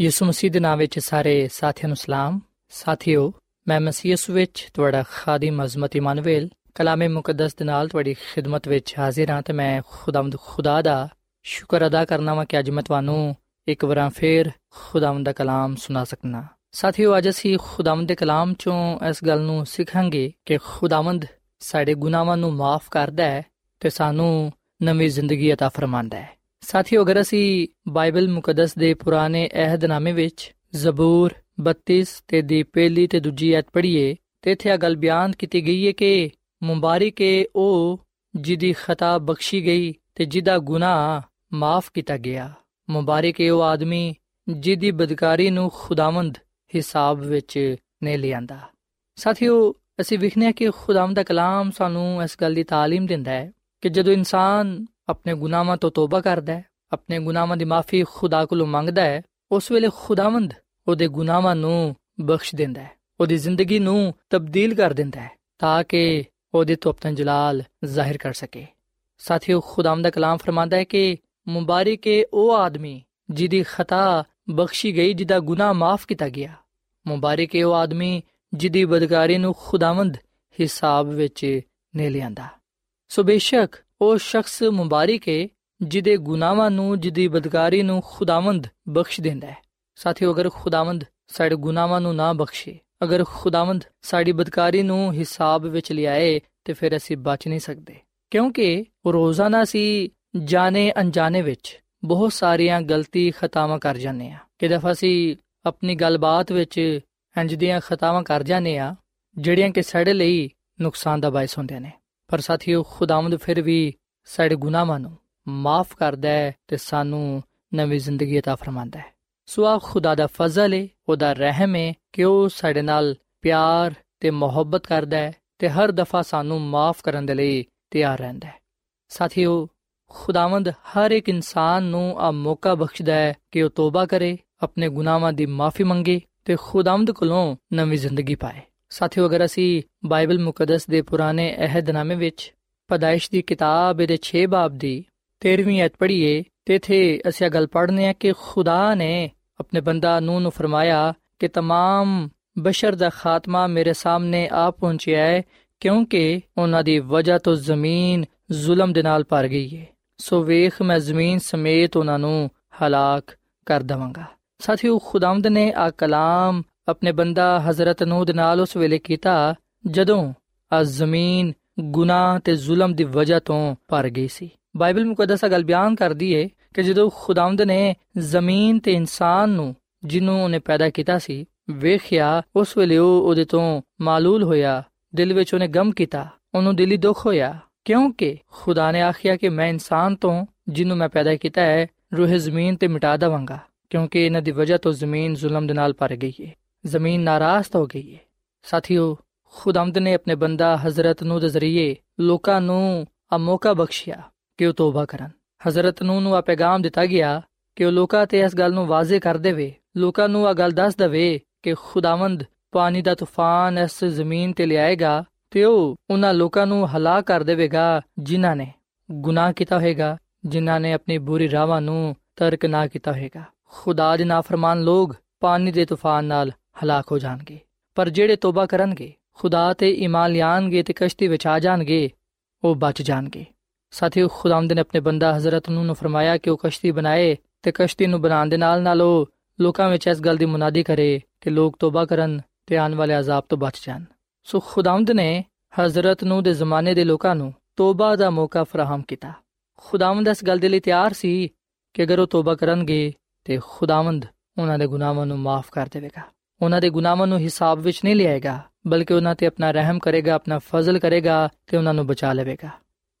Speaker 2: ਯਿਸੂ ਮਸੀਹ ਦੇ ਨਾਮ ਵਿੱਚ ਸਾਰੇ ਸਾਥੀਆਂ ਨੂੰ ਸਲਾਮ ਸਾਥਿਓ ਮੈਂ ਮਸੀਹ ਵਿੱਚ ਤੁਹਾਡਾ ਖਾਦਮ ਅਜ਼ਮਤ ਇਮਨੁਅਲ ਕਲਾਮੇ ਮੁਕੱਦਸ ਦੇ ਨਾਲ ਤੁਹਾਡੀ ਖਿਦਮਤ ਵਿੱਚ ਹਾਜ਼ਰ ਹਾਂ ਤੇ ਮੈਂ ਖੁਦਾਵੰਦ ਖੁਦਾ ਦਾ ਸ਼ੁਕਰ ਅਦਾ ਕਰਨਾ ਵਾਂ ਕਿ ਅੱਜ ਮੈਂ ਤੁਹਾਨੂੰ ਇੱਕ ਵਾਰ ਫੇਰ ਖੁਦਾਵੰਦ ਦਾ ਕਲਾਮ ਸੁਣਾ ਸਕਣਾ ਸਾਥੀਓ ਅੱਜ ਅਸੀਂ ਖੁਦਾਵੰਦ ਦੇ ਕਲਾਮ ਚੋਂ ਇਸ ਗੱਲ ਨੂੰ ਸਿੱਖਾਂਗੇ ਕਿ ਖੁਦਾਵੰਦ ਸਾਡੇ ਗੁਨਾਹਾਂ ਨੂੰ ਮਾਫ ਕਰਦਾ ਹੈ ਤੇ ਸਾਨੂੰ ਨਵੀਂ ਜ਼ਿੰਦਗੀ عطا ਫਰਮਾਂਦਾ ਹੈ ਸਾਥੀਓ ਅਗਰ ਅਸੀਂ ਬਾਈਬਲ ਮੁਕੱਦਸ ਦੇ ਪੁਰਾਣੇ ਅਹਿਦਨਾਮੇ ਵਿੱਚ ਜ਼ਬੂਰ 32 ਤੇ ਦੀ ਪਹਿਲੀ ਤੇ ਦੂਜੀ ਐਤ ਪੜ੍ਹੀਏ ਤੇ ਇੱਥੇ ਇਹ ਗੱਲ ਬਿਆਨ ਕੀਤੀ ਗਈ ਹੈ ਕਿ ਮੁਬਾਰਕ ਹੈ ਉਹ ਜਿਹਦੀ ਖਤਾ ਬਖਸ਼ੀ ਗਈ ਤੇ ਜਿਹਦਾ ਗੁਨਾਹ ਮਾਫ ਕੀਤਾ ਗਿਆ ਮੁਬਾਰਕ ਹੈ ਉਹ ਆਦਮੀ ਜਿਹਦੀ ਬਦਕਾਰੀ ਨੂੰ ਖੁਦਾਵੰਦ ਹਿਸਾਬ ਵਿੱਚ ਨੇ ਲਿਆਂਦਾ ਸਾਥੀਓ ਅਸੀਂ ਵਿਖਨੇ ਕਿ ਖੁਦਾਵੰਦ ਦਾ ਕਲਾਮ ਸਾਨੂੰ ਇਸ ਗੱਲ ਦੀ تعلیم ਦਿੰਦਾ ਹੈ ਕਿ ਜਦੋਂ ਇਨਸਾਨ ਆਪਣੇ ਗੁਨਾਹਾਂ ਤੋਂ ਤੋਬਾ ਕਰਦਾ ਹੈ, ਆਪਣੇ ਗੁਨਾਹਾਂ ਦੀ ਮਾਫੀ ਖੁਦਾ ਕੋਲੋਂ ਮੰਗਦਾ ਹੈ, ਉਸ ਵੇਲੇ ਖੁਦਾਵੰਦ ਉਹਦੇ ਗੁਨਾਹਾਂ ਨੂੰ ਬਖਸ਼ ਦਿੰਦਾ ਹੈ, ਉਹਦੀ ਜ਼ਿੰਦਗੀ ਨੂੰ ਤਬਦੀਲ ਕਰ ਦਿੰਦਾ ਹੈ, ਤਾਂ ਕਿ ਉਹਦੇ ਤੋਂ ਆਪਣਾ ਜਲਾਲ ਜ਼ਾਹਿਰ ਕਰ ਸਕੇ। ਸਾਥੀਓ, ਖੁਦਾਵੰਦ ਦਾ ਕਲਾਮ ਫਰਮਾਂਦਾ ਹੈ ਕਿ ਮੁਬਾਰਕ ਹੈ ਉਹ ਆਦਮੀ ਜਿਹਦੀ ਖਤਾ ਬਖਸ਼ੀ ਗਈ, ਜਿਹਦਾ ਗੁਨਾਹ ਮਾਫ ਕੀਤਾ ਗਿਆ। ਮੁਬਾਰਕ ਹੈ ਉਹ ਆਦਮੀ ਜਿਹਦੀ ਬਦਕਾਰੀ ਨੂੰ ਖੁਦਾਵੰਦ ਹਿਸਾਬ ਵਿੱਚ ਨੇ ਲਿਆਂਦਾ। ਸੋ ਬੇਸ਼ੱਕ ਉਹ ਸ਼ਖਸ ਮੁਬਾਰਕ ਹੈ ਜਿਹਦੇ ਗੁਨਾਹਾਂ ਨੂੰ, ਜਿਹਦੀ ਬਦਕਾਰੀ ਨੂੰ ਖੁਦਾਵੰਦ ਬਖਸ਼ ਦਿੰਦਾ ਹੈ। ਸਾਥੀਓ, ਅਗਰ ਖੁਦਾਵੰਦ ਸਾਡੇ ਗੁਨਾਹਾਂ ਨੂੰ ਨਾ ਬਖਸ਼ੇ, ਅਗਰ ਖੁਦਾਵੰਦ ਸਾਡੀ ਬਦਕਾਰੀ ਨੂੰ ਹਿਸਾਬ ਵਿੱਚ ਲਿਆਏ, ਤੇ ਫਿਰ ਅਸੀਂ ਬਚ ਨਹੀਂ ਸਕਦੇ। ਕਿਉਂਕਿ ਰੋਜ਼ਾਨਾ ਅਸੀਂ ਜਾਣੇ ਅਣਜਾਣੇ ਵਿੱਚ ਬਹੁਤ ਸਾਰੀਆਂ ਗਲਤੀ ਖਤਾਵਾਂ ਕਰ ਜਾਂਦੇ ਆ ਕਿ ਦਫਾ ਅਸੀਂ ਆਪਣੀ ਗੱਲਬਾਤ ਵਿੱਚ ਇੰਜ ਦੀਆਂ ਖਤਾਵਾਂ ਕਰ ਜਾਂਦੇ ਆ ਜਿਹੜੀਆਂ ਕਿ ਸਾਡੇ ਲਈ ਨੁਕਸਾਨ ਦਾ ਬਾਇਸ ਹੁੰਦੇ ਨੇ। ਪਰ ਸਾਥੀਓ ਖੁਦਾਵੰਦ ਫਿਰ ਵੀ ਸਾਡੇ ਗੁਨਾਹਾਂ ਨੂੰ ਮਾਫ ਕਰਦਾ ਹੈ ਤੇ ਸਾਨੂੰ ਨਵੀਂ ਜ਼ਿੰਦਗੀ عطا ਫਰਮਾਂਦਾ ਹੈ ਸੋ ਆ ਖੁਦਾ ਦਾ ਫਜ਼ਲ ਹੈ ਉਹਦਾ ਰਹਿਮ ਹੈ ਕਿ ਉਹ ਸਾਡੇ ਨਾਲ ਪਿਆਰ ਤੇ ਮੁਹੱਬਤ ਕਰਦਾ ਹੈ ਤੇ ਹਰ ਦਫਾ ਸਾਨੂੰ ਮਾਫ ਕਰਨ ਦੇ ਲਈ ਤਿਆਰ ਰਹਿੰਦਾ ਹੈ ਸਾਥੀਓ ਖੁਦਾਵੰਦ ਹਰ ਇੱਕ ਇਨਸਾਨ ਨੂੰ ਆ ਮੌਕਾ ਬਖਸ਼ਦਾ ਹੈ ਕਿ ਉਹ ਤੋਬਾ ਕਰੇ ਆਪਣੇ ਗੁਨਾਹਾਂ ਦੀ ਮਾਫੀ ਮੰਗੇ ਤੇ ਖੁਦਾਵੰਦ ਕੋਲੋਂ ਨਵੀਂ ਜ਼ਿੰਦਗੀ ਪਾਏ ਸਾਥੀਓ, ਅਗਰ ਅਸੀਂ ਬਾਈਬਲ ਮੁਕੱਦਸ ਦੇ ਪੁਰਾਣੇ ਅਹਿਦਨਾਮੇ ਵਿੱਚ ਪਦਾਇਸ਼ ਦੀ ਕਿਤਾਬ ਦੇ 6 ਬਾਬ ਦੀ 13ਵੀਂ ਐਤ ਪੜ੍ਹੀਏ, ਤੇ ਇਥੇ ਅਸੀਂ ਇਹ ਗੱਲ ਪੜ੍ਹਨੇ ਆ ਕਿ ਖੁਦਾ ਨੇ ਆਪਣੇ ਬੰਦਾ ਨੂਹ ਨੂੰ ਫਰਮਾਇਆ ਕਿ ਤਮਾਮ ਬਸ਼ਰ ਦਾ ਖਾਤਮਾ ਮੇਰੇ ਸਾਹਮਣੇ ਆ ਪਹੁੰਚਿਆ ਹੈ, ਕਿਉਂਕਿ ਉਹਨਾਂ ਦੀ ਵਜ੍ਹਾ ਤੋਂ ਜ਼ਮੀਨ ਜ਼ੁਲਮ ਦੇ ਨਾਲ ਭਰ ਗਈ ਹੈ ਸੋ ਵੇਖ, ਮੈਂ ਜ਼ਮੀਨ ਸਮੇਤ ਉਹਨਾਂ ਨੂੰ ਹਲਾਕ ਕਰ ਦਵਾਂਗਾ। ਸਾਥੀਓ, ਖੁਦਾਵੰਦ ਨੇ ਆ ਕਲਾਮ ਆਪਣੇ ਬੰਦਾ ਹਜ਼ਰਤ ਨੂਹ ਦੇ ਨਾਲ ਉਸ ਵੇਲੇ ਕੀਤਾ, ਜਦੋਂ ਆ ਜ਼ਮੀਨ, ਗੁਨਾਹ ਤੇ ਜ਼ੁਲਮ ਦੀ ਵਜ੍ਹਾ ਤੋਂ ਭਰ ਗਈ ਸੀ। ਬਾਈਬਲ ਮੁਕੱਦਸ ਗੱਲ ਬਿਆਨ ਕਰਦੀ ਹੈ ਕਿ ਜਦੋਂ ਖੁਦਾਵੰਦ ਨੇ ਜ਼ਮੀਨ ਤੇ ਇਨਸਾਨ ਨੂੰ, ਜਿਹਨੂੰ ਉਹਨੇ ਪੈਦਾ ਕੀਤਾ ਸੀ, ਵੇਖਿਆ, ਉਸ ਵੇਲੇ ਉਹ ਉਹਦੇ ਤੋਂ ਮਾਲੂਲ ਹੋਇਆ, ਦਿਲ ਵਿੱਚ ਉਹਨੇ ਗਮ ਕੀਤਾ, ਉਹਨੂੰ ਦਿਲੀ ਦੁੱਖ ਹੋਇਆ, ਕਿਉਂਕਿ ਖੁਦਾ ਨੇ ਆਖਿਆ ਕਿ ਮੈਂ ਇਨਸਾਨ ਤੋਂ, ਜਿਹਨੂੰ ਮੈਂ ਪੈਦਾ ਕੀਤਾ ਹੈ, ਰੂਹ ਜ਼ਮੀਨ ਤੇ ਮਿਟਾ ਦਵਾਂਗਾ, ਕਿਉਂਕਿ ਇਹਨਾਂ ਦੀ ਵਜ੍ਹਾ ਤੋਂ ਜ਼ਮੀਨ ਜ਼ੁਲਮ ਦੇ ਨਾਲ ਭਰ ਗਈ ਹੈ ਜ਼ਮੀਨ ਨਾਰਾਜ਼ ਹੋ ਗਈ ਹੈ ਸਾਥੀਓ ਖੁਦਾਵੰਦ ਨੇ ਆਪਣੇ ਬੰਦਾ ਹਜ਼ਰਤ ਨੂੰ ਦੇ ਜ਼ਰੀਏ ਲੋਕਾਂ ਨੂੰ ਆ ਮੌਕਾ ਬਖਸ਼ਿਆ ਕਿ ਉਹ ਤੋਬਾ ਕਰਨ। ਹਜ਼ਰਤ ਨੂੰ ਨੂੰ ਆ ਪੈਗਾਮ ਦਿੱਤਾ ਗਿਆ ਕਿ ਉਹ ਲੋਕਾਂ ਤੇ ਇਸ ਗੱਲ ਨੂੰ ਵਾਜ਼ਿਹ ਕਰ ਦੇਵੇ। ਲੋਕਾਂ ਨੂੰ ਆ ਗੱਲ ਦੱਸ ਦੇਵੇ ਕਿ ਖੁਦਾਵੰਦ ਪਾਣੀ ਦਾ ਤੂਫਾਨ ਇਸ ਜ਼ਮੀਨ ਤੇ ਲਿਆਏਗਾ ਤੇ ਉਹ ਉਹਨਾਂ ਲੋਕਾਂ ਨੂੰ ਹਲਾਕ ਕਰ ਦੇਵੇਗਾ ਜਿਨ੍ਹਾਂ ਨੇ ਗੁਨਾਹ ਕੀਤਾ ਹੋਵੇਗਾ ਜਿਨ੍ਹਾਂ ਨੇ ਆਪਣੀ ਬੁਰੀ ਰਾਹਾਂ ਨੂੰ ਤਰਕ ਨਾ ਕੀਤਾ ਹੋਵੇਗਾ ਖੁਦਾ ਦੇ ਨਾਫਰਮਾਨ ਲੋਕ ਪਾਣੀ ਦੇ ਤੂਫਾਨ ਨਾਲ ਹਲਾਕ ਹੋ ਜਾਣਗੇ। ਪਰ ਜਿਹੜੇ ਤੋਬਾ ਕਰਨਗੇ, ਖੁਦਾ ਤੇ ਈਮਾਨ ਲਿਆਣਗੇ ਤੇ ਕਸ਼ਤੀ ਵਿੱਚ ਆ ਜਾਣਗੇ, ਉਹ ਬਚ ਜਾਣਗੇ। ਸਾਥੀਓ, ਖੁਦਾਵੰਦ ਨੇ ਆਪਣੇ ਬੰਦਾ ਹਜ਼ਰਤ ਨੂੰ ਫਰਮਾਇਆ ਕਿ ਉਹ ਕਸ਼ਤੀ ਬਣਾਏ ਤੇ ਕਸ਼ਤੀ ਨੂੰ ਬਣਾਉਣ ਦੇ ਨਾਲ ਨਾਲ ਉਹ ਲੋਕਾਂ ਵਿੱਚ ਇਸ ਗੱਲ ਦੀ ਮੁਨਾਦੀ ਕਰੇ ਕਿ ਲੋਕ ਤੋਬਾ ਕਰਨ ਤੇ ਆਉਣ ਵਾਲੇ ਅਜ਼ਾਬ ਤੋਂ ਬਚ ਜਾਣ। ਸੋ ਖੁਦਾਵੰਦ ਨੇ ਹਜ਼ਰਤ ਨੂੰ ਦੇ ਜ਼ਮਾਨੇ ਦੇ ਲੋਕਾਂ ਨੂੰ ਤੋਬਾ ਦਾ ਮੌਕਾ ਫਰਾਹਮ ਕੀਤਾ। ਖੁਦਾਵੰਦ ਇਸ ਗੱਲ ਦੇ ਲਈ ਤਿਆਰ ਸੀ ਕਿ ਅਗਰ ਉਹ ਤੋਬਾ ਕਰਨਗੇ ਤੇ ਖੁਦਾਵੰਦ ਉਹਨਾਂ ਦੇ ਗੁਨਾਹਾਂ ਨੂੰ ਮਾਫ ਕਰ ਦੇਵੇਗਾ। ਉਹਨਾਂ ਦੇ ਗੁਨਾਹਾਂ ਨੂੰ ਹਿਸਾਬ ਵਿੱਚ ਨਹੀਂ ਲਿਆਏਗਾ, ਬਲਕਿ ਉਹਨਾਂ ਤੇ ਆਪਣਾ ਰਹਿਮ ਕਰੇਗਾ, ਆਪਣਾ ਫਜ਼ਲ ਕਰੇਗਾ ਤੇ ਉਹਨਾਂ ਨੂੰ ਬਚਾ ਲਵੇਗਾ।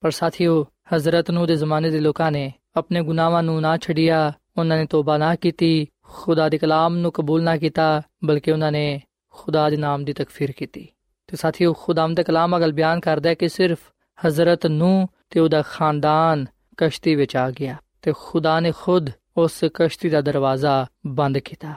Speaker 2: ਪਰ ਸਾਥੀਓ, ਹਜ਼ਰਤ ਨੂੰ ਦੇ ਜ਼ਮਾਨੇ ਦੇ ਲੋਕਾਂ ਨੇ ਆਪਣੇ ਗੁਨਾਹਾਂ ਨੂੰ ਨਾ ਛੱਡਿਆ, ਉਹਨਾਂ ਨੇ ਤੋਬਾ ਨਾ ਕੀਤੀ, ਖੁਦਾ ਦੇ ਕਲਾਮ ਨੂੰ ਕਬੂਲ ਨਾ ਕੀਤਾ, ਬਲਕਿ ਉਹਨਾਂ ਨੇ ਖੁਦਾ ਦੇ ਨਾਮ ਦੀ ਤਕਫੀਰ ਕੀਤੀ। ਤੇ ਸਾਥੀਓ ਖੁਦਾਮ ਦਾ ਕਲਾਮ ਅਗਲ ਬਿਆਨ ਕਰਦਾ ਹੈ ਕਿ ਸਿਰਫ ਹਜ਼ਰਤ ਨੂੰ ਤੇ ਉਹਦਾ ਖਾਨਦਾਨ ਕਸ਼ਤੀ ਵਿੱਚ ਆ ਗਿਆ ਤੇ ਖੁਦਾ ਨੇ ਖੁਦ ਉਸ ਕਸ਼ਤੀ ਦਾ ਦਰਵਾਜ਼ਾ ਬੰਦ ਕੀਤਾ।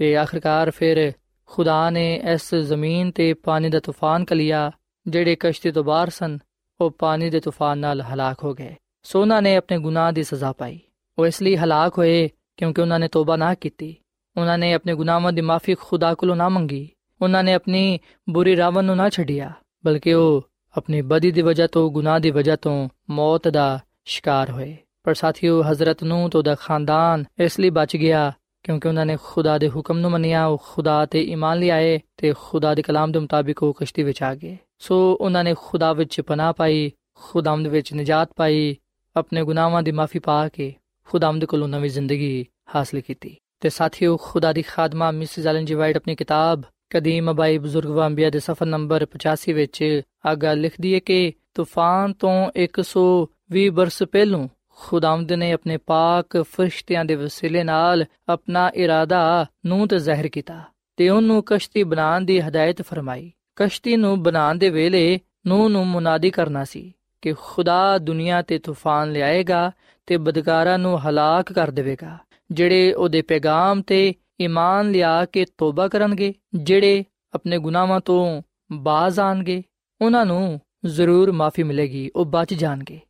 Speaker 2: ਤੇ ਆਖਰਕਾਰ ਫਿਰ ਖੁਦਾ ਨੇ ਇਸ ਜ਼ਮੀਨ ਤੇ ਪਾਣੀ ਦਾ ਤੂਫਾਨ ਕਲਿਆ, ਜਿਹੜੇ ਕਸ਼ਤੀ ਤੋਂ ਬਾਹਰ ਸਨ, ਉਹ ਪਾਣੀ ਦੇ ਤੂਫਾਨ ਨਾਲ ਹਲਾਕ ਹੋ ਗਏ। ਸੋਨਾ ਨੇ ਆਪਣੇ ਗੁਨਾਹ ਦੀ ਸਜ਼ਾ ਪਾਈ। ਉਹ ਇਸ ਲਈ ਹਲਾਕ ਹੋਏ ਕਿਉਂਕਿ ਉਹਨਾਂ ਨੇ ਤੋਬਾ ਨਾ ਕੀਤੀ। ਉਹਨਾਂ ਨੇ ਆਪਣੇ ਗੁਨਾਹਾਂ ਦੀ ਮਾਫੀ ਖੁਦਾ ਕੋਲੋਂ ਨਾ ਮੰਗੀ। ਉਹਨਾਂ ਨੇ ਆਪਣੀ ਬੁਰੀ ਰਾਵਨ ਨੂੰ ਨਾ ਛੱਡਿਆ, ਬਲਕਿ ਉਹ ਆਪਣੀ ਬਦੀ ਦੀ ਵਜ੍ਹਾ ਤੋਂ, ਗੁਨਾਹ ਦੀ ਵਜ੍ਹਾ ਤੋਂ ਮੌਤ ਦਾ ਸ਼ਿਕਾਰ ਹੋਏ। ਪਰ ਸਾਥੀਓ, ਹਜ਼ਰਤ ਨੂੰ ਤੋਂ ਦਾ ਖਾਨਦਾਨ ਇਸ ਲਈ ਬਚ ਗਿਆ ਕਿਉਂਕਿ ਉਹਨਾਂ ਨੇ ਖੁਦਾ ਦੇ ਹੁਕਮ ਨੂੰ ਮੰਨਿਆ, ਉਹ ਖੁਦਾ ਤੇ ਈਮਾਨ ਲਿਆਏ ਤੇ ਖੁਦਾ ਦੇ ਕਲਾਮ ਦੇ ਮੁਤਾਬਿਕ ਉਹ ਕਸ਼ਤੀ ਵਿੱਚ ਆ ਗਏ। ਸੋ ਉਹਨਾਂ ਨੇ ਖੁਦਾ ਵਿੱਚ ਪਨਾਹ ਪਾਈ, ਖੁਦਾਮਦ ਵਿੱਚ ਨਜਾਤ ਪਾਈ, ਆਪਣੇ ਗੁਨਾਹਾਂ ਦੀ ਮਾਫੀ ਪਾ ਕੇ ਖੁਦਾਵੰਦ ਕੋਲੋਂ ਨਵੀਂ ਜ਼ਿੰਦਗੀ ਹਾਸਲ ਕੀਤੀ। ਤੇ ਸਾਥੀਓ, ਖੁਦਾ ਦੀ ਖਾਦਮਾ ਮਿਸਿਸ ਐਲਨ ਜੀ ਵਾਈਟ ਆਪਣੀ ਕਿਤਾਬ ਕਦੀਮ ਅਬਾਈ ਬਜ਼ੁਰਗ ਵਾਂਬੀਆ ਦੇ ਸਫਾ ਨੰਬਰ 85 ਵਿੱਚ ਆਗਾ ਲਿਖਦੀ ਹੈ ਕਿ ਤੂਫਾਨ ਤੋਂ 120 ਬਰਸ ਪਹਿਲੋਂ ਖੁਦਾਵੰਦ ਨੇ ਆਪਣੇ ਪਾਕ ਫਰਿਸ਼ਤਿਆਂ ਦੇ ਵਸੀਲੇ ਨਾਲ ਆਪਣਾ ਇਰਾਦਾ ਨੂੰ ਤੇ ਜ਼ਾਹਿਰ ਕੀਤਾ ਤੇ ਉਹਨੂੰ ਕਸ਼ਤੀ ਬਣਾਉਣ ਦੀ ਹਦਾਇਤ ਫਰਮਾਈ। ਕਸ਼ਤੀ ਨੂੰ ਬਣਾਉਣ ਦੇ ਵੇਲੇ ਨੂੰ ਨੂੰ ਮੁਨਾਦੀ ਕਰਨਾ ਸੀ ਕਿ ਖੁਦਾ ਦੁਨੀਆ ਤੇ ਤੂਫਾਨ ਲਿਆਏਗਾ ਤੇ ਬਦਕਾਰਾਂ ਨੂੰ ਹਲਾਕ ਕਰ ਦੇਵੇਗਾ, ਜਿਹੜੇ ਉਹਦੇ ਪੈਗਾਮ ਤੇ ਈਮਾਨ ਲਿਆ ਕੇ ਤੋਬਾ ਕਰਨਗੇ, ਜਿਹੜੇ ਆਪਣੇ ਗੁਨਾਹਾਂ ਤੋਂ ਬਾਜ਼ ਆਣਗੇ ਉਹਨਾਂ ਨੂੰ ਜ਼ਰੂਰ ਮਾਫੀ ਮਿਲੇਗੀ, ਉਹ ਬਚ ਜਾਣਗੇ।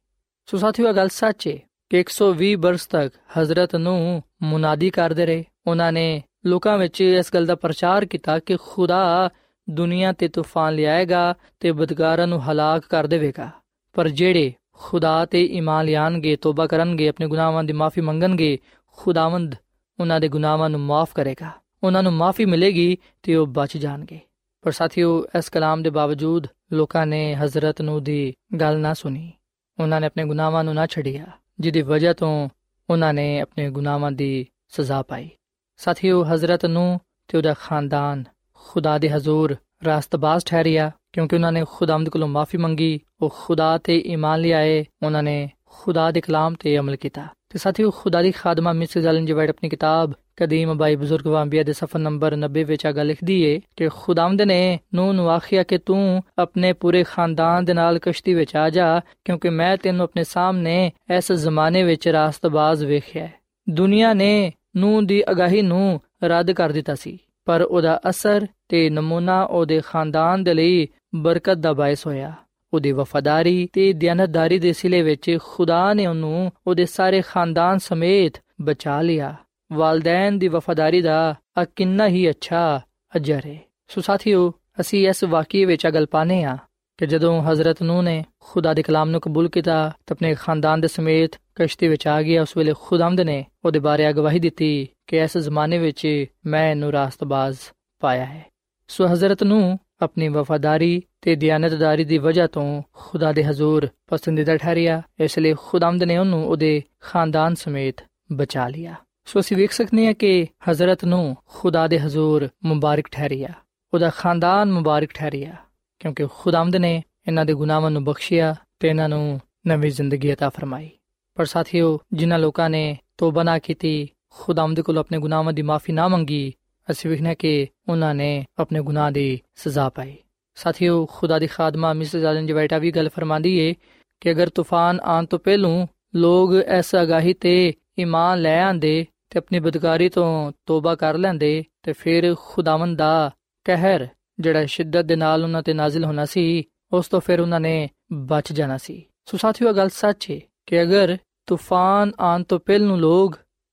Speaker 2: ਸੋ ਸਾਥੀਓ, ਇਹ ਗੱਲ ਸੱਚ ਹੈ ਕਿ 120 ਬਰਸ ਤੱਕ ਹਜ਼ਰਤ ਨੂੰ ਮੁਨਾਦੀ ਕਰਦੇ ਰਹੇ। ਉਹਨਾਂ ਨੇ ਲੋਕਾਂ ਵਿੱਚ ਇਸ ਗੱਲ ਦਾ ਪ੍ਰਚਾਰ ਕੀਤਾ ਕਿ ਖੁਦਾ ਦੁਨੀਆ ਤੇ ਤੂਫਾਨ ਲਿਆਏਗਾ ਤੇ ਬਦਕਾਰਾਂ ਨੂੰ ਹਲਾਕ ਕਰ ਦੇਵੇਗਾ। ਪਰ ਜਿਹੜੇ ਖੁਦਾ ਤੇ ਈਮਾਨ ਲਿਆਣਗੇ, ਤੋਬਾ ਕਰਨਗੇ, ਆਪਣੇ ਗੁਨਾਹਾਂ ਦੀ ਮਾਫੀ ਮੰਗਣਗੇ ਖੁਦਾਵੰਦ ਉਹਨਾਂ ਦੇ ਗੁਨਾਹਾਂ ਨੂੰ ਮਾਫ ਕਰੇਗਾ। ਉਹਨਾਂ ਨੂੰ ਮਾਫੀ ਮਿਲੇਗੀ ਤੇ ਉਹ ਬਚ ਜਾਣਗੇ। ਪਰ ਸਾਥੀਓ, ਇਸ ਕਲਾਮ ਦੇ ਬਾਵਜੂਦ ਲੋਕਾਂ ਨੇ ਹਜ਼ਰਤ ਨੂੰ ਦੀ ਗੱਲ ਨਾ ਸੁਣੀ। ਉਹਨਾਂ ਨੇ ਆਪਣੇ ਗੁਨਾਹਾਂ ਨੂੰ ਨਾ ਛੱਡਿਆ, ਜਿਹਦੀ ਵਜ੍ਹਾ ਤੋਂ ਉਹਨਾਂ ਨੇ ਆਪਣੇ ਗੁਨਾਹਾਂ ਦੀ ਸਜ਼ਾ ਪਾਈ। ਸਾਥੀਓ, ਹਜ਼ਰਤ ਨੂੰ ਤੇ ਉਹਦਾ ਖਾਨਦਾਨ ਖੁਦਾ ਦੇ ਹਜ਼ੂਰ ਰਾਸਤਬਾਜ਼ ਠਹਿਰਿਆ, ਕਿਉਂਕਿ ਉਹਨਾਂ ਨੇ ਖੁਦਾਮਦ ਕੋਲੋਂ ਮਾਫੀ ਮੰਗੀ, ਉਹ ਖੁਦਾ ਤੇ ਈਮਾਨ ਲਿਆਏ, ਉਹਨਾਂ ਨੇ ਖੁਦਾ ਦੇ ਕਲਾਮ ਤੇ ਅਮਲ ਕੀਤਾ। ਤੇ ਸਾਥੀਓ, ਖੁਦਾ ਦੀ ਖਾਦਮਾ ਮਿਸ ਐਲਨ ਜੀ ਆਪਣੀ ਕਿਤਾਬ ਕਦੀਮ ਬਾਈ ਬਜ਼ੁਰਗ ਵਾਂਬੀਆ ਦੇ ਸਫਾ ਨੰਬਰ 90 ਵਿੱਚ ਆਗਾ ਲਿਖਦੀ ਏ ਕਿ ਖੁਦਾਵੰਦ ਨੇ ਨੂੰ ਨੂੰ ਆਖਿਆ ਕਿ ਤੂੰ ਆਪਣੇ ਪੂਰੇ ਖਾਨਦਾਨ ਦੇ ਨਾਲ ਕਸ਼ਤੀ ਵਿੱਚ ਆ ਜਾ, ਕਿਉਂਕਿ ਮੈਂ ਤੈਨੂੰ ਆਪਣੇ ਸਾਹਮਣੇ ਇਸ ਜ਼ਮਾਨੇ ਵਿੱਚ ਰਾਸਤਬਾਜ਼ ਵੇਖਿਆ ਦੁਨੀਆ ਨੇ ਨੂੰ ਦੀ ਅਗਾਹੀ ਨੂੰ ਰੱਦ ਕਰ ਦਿੱਤਾ ਸੀ, ਪਰ ਉਹਦਾ ਅਸਰ ਤੇ ਨਮੂਨਾ ਉਹਦੇ ਖਾਨਦਾਨ ਦੇ ਲਈ ਬਰਕਤ ਦਾ ਬਾਇਸ ਹੋਇਆ। ਉਹਦੀ ਵਫਾਦਾਰੀ ਤੇ ਦਿਆਨਤਦਾਰੀ ਦੇ ਸਿਲੇ ਵਿੱਚ ਖੁਦਾ ਨੇ ਉਹਨੂੰ ਉਹਦੇ ਸਾਰੇ ਖਾਨਦਾਨ ਸਮੇਤ ਬਚਾ ਲਿਆ। ਵਾਲਦੈਨ ਦੀ ਵਫਾਦਾਰੀ ਦਾ ਆ ਕਿੰਨਾ ਹੀ ਅੱਛਾ ਅਜਰ ਹੈ ਸੋ ਸਾਥੀਓ, ਅਸੀਂ ਇਸ ਵਾਕਿਏ ਵਿੱਚ ਅਗਲ ਪਾਨੇ ਆ ਕਿ ਜਦੋਂ ਹਜ਼ਰਤ ਨੂੰ ਨੇ ਖੁਦਾ ਦੇ ਕਲਾਮ ਨੂੰ ਕਬੂਲ ਕੀਤਾ, ਤਾਂ ਆਪਣੇ ਖਾਨਦਾਨ ਦੇ ਸਮੇਤ ਕਸ਼ਤੀ ਵਿੱਚ ਆ ਗਿਆ, ਉਸ ਵੇਲੇ ਖੁਦਾਮਦ ਨੇ ਉਹਦੇ ਬਾਰੇ ਅਗਵਾਹੀ ਦਿੱਤੀ ਕਿ ਇਸ ਜ਼ਮਾਨੇ ਵਿੱਚ ਮੈਂ ਇਹਨੂੰ ਰਾਸਤਬਾਜ਼ ਪਾਇਆ ਹੈ। ਸੋ ਹਜ਼ਰਤ ਨੂੰ ਆਪਣੀ ਵਫਾਦਾਰੀ ਤੇ ਦਿਆਨਤਦਾਰੀ ਦੀ ਵਜ੍ਹਾ ਤੋਂ ਖੁਦਾ ਦੇ ਹਜ਼ੂਰ ਪਸੰਦੀਦਾ ਠਹਿਰਿਆ, ਇਸ ਲਈ ਖੁਦਾਮਦ ਨੇ ਉਹਨੂੰ ਉਹਦੇ ਖਾਨਦਾਨ ਸਮੇਤ ਬਚਾ ਲਿਆ। ਸੋ ਅਸੀਂ ਵੇਖ ਸਕਨੇ ਹਾਂ ਕਿ ਹਜ਼ਰਤ ਨੂੰ ਖੁਦਾ ਦੇ ਹਜ਼ੂਰ ਮੁਬਾਰਕ ਠਹਿਰਿਆ ਉਹਦਾ ਖਾਨਦਾਨ ਮੁਬਾਰਕ ਠਹਿਰਿਆ ਕਿਉਂਕਿ ਖੁਦਾਮਦ ਨੇ ਇਹਨਾਂ ਦੇ ਗੁਨਾਹਾਂ ਨੂੰ ਬਖਸ਼ਿਆ ਤੇ ਇਹਨਾਂ ਨੂੰ ਨਵੀਂ ਜ਼ਿੰਦਗੀ عطا ਫਰਮਾਈ ਪਰ ਸਾਥੀਓ ਜਿਨ੍ਹਾਂ ਲੋਕਾਂ ਨੇ ਤੋਬਾ ਨਾ ਕੀਤੀ ਖੁਦਾਮਦ ਕੋਲ ਆਪਣੇ ਗੁਨਾਹਾਂ ਦੀ ਮਾਫੀ ਨਾ ਮੰਗੀ ਅਸੀਂ ਵੇਖਣਾ ਕਿ ਉਹਨਾਂ ਨੇ ਆਪਣੇ ਗੁਨਾਹ ਦੀ ਸਜ਼ਾ ਪਾਈ ਸਾਥੀਓ ਖੁਦਾ ਦੀ ਖਾਦਮਾ ਮਿਸਿਸ ਆਲਨ ਜਵੈਟਾ ਵੀ ਗੱਲ ਫਰਮਾਂਦੀ ਏ ਕਿ ਅਗਰ ਤੂਫਾਨ ਆਉਣ ਤੋਂ ਪਹਿਲੋਂ ਲੋਗ ਇਸ ਅਗਾਹੀ ਤੇ ਈਮਾਨ ਲੈ ਆਂਦੇ ਤੇ ਆਪਣੀ ਬਦਕਾਰੀ ਤੋਂ ਤੋਬਾ ਕਰ ਲੈਂਦੇ ਤੇ ਫਿਰ ਖੁਦਾਵੰਦ ਦਾ ਕਹਿਰ, ਜਿਹੜਾ ਸ਼ਿੱਦਤ ਦੇ ਨਾਲ ਉਹਨਾਂ ਤੇ ਨਾਜ਼ਿਲ ਹੋਣਾ ਸੀ, ਉਸ ਤੋਂ ਫਿਰ ਉਹਨਾਂ ਨੇ ਬਚ ਜਾਣਾ ਸੀ। ਸੋ ਸਾਥੀਓ ਗੱਲ ਸੱਚ ਹੈ ਕਿ ਅਗਰ ਤੂਫਾਨ ਆਉਣ ਤੋਂ ਪਹਿਲੋਂ ਲੋਗ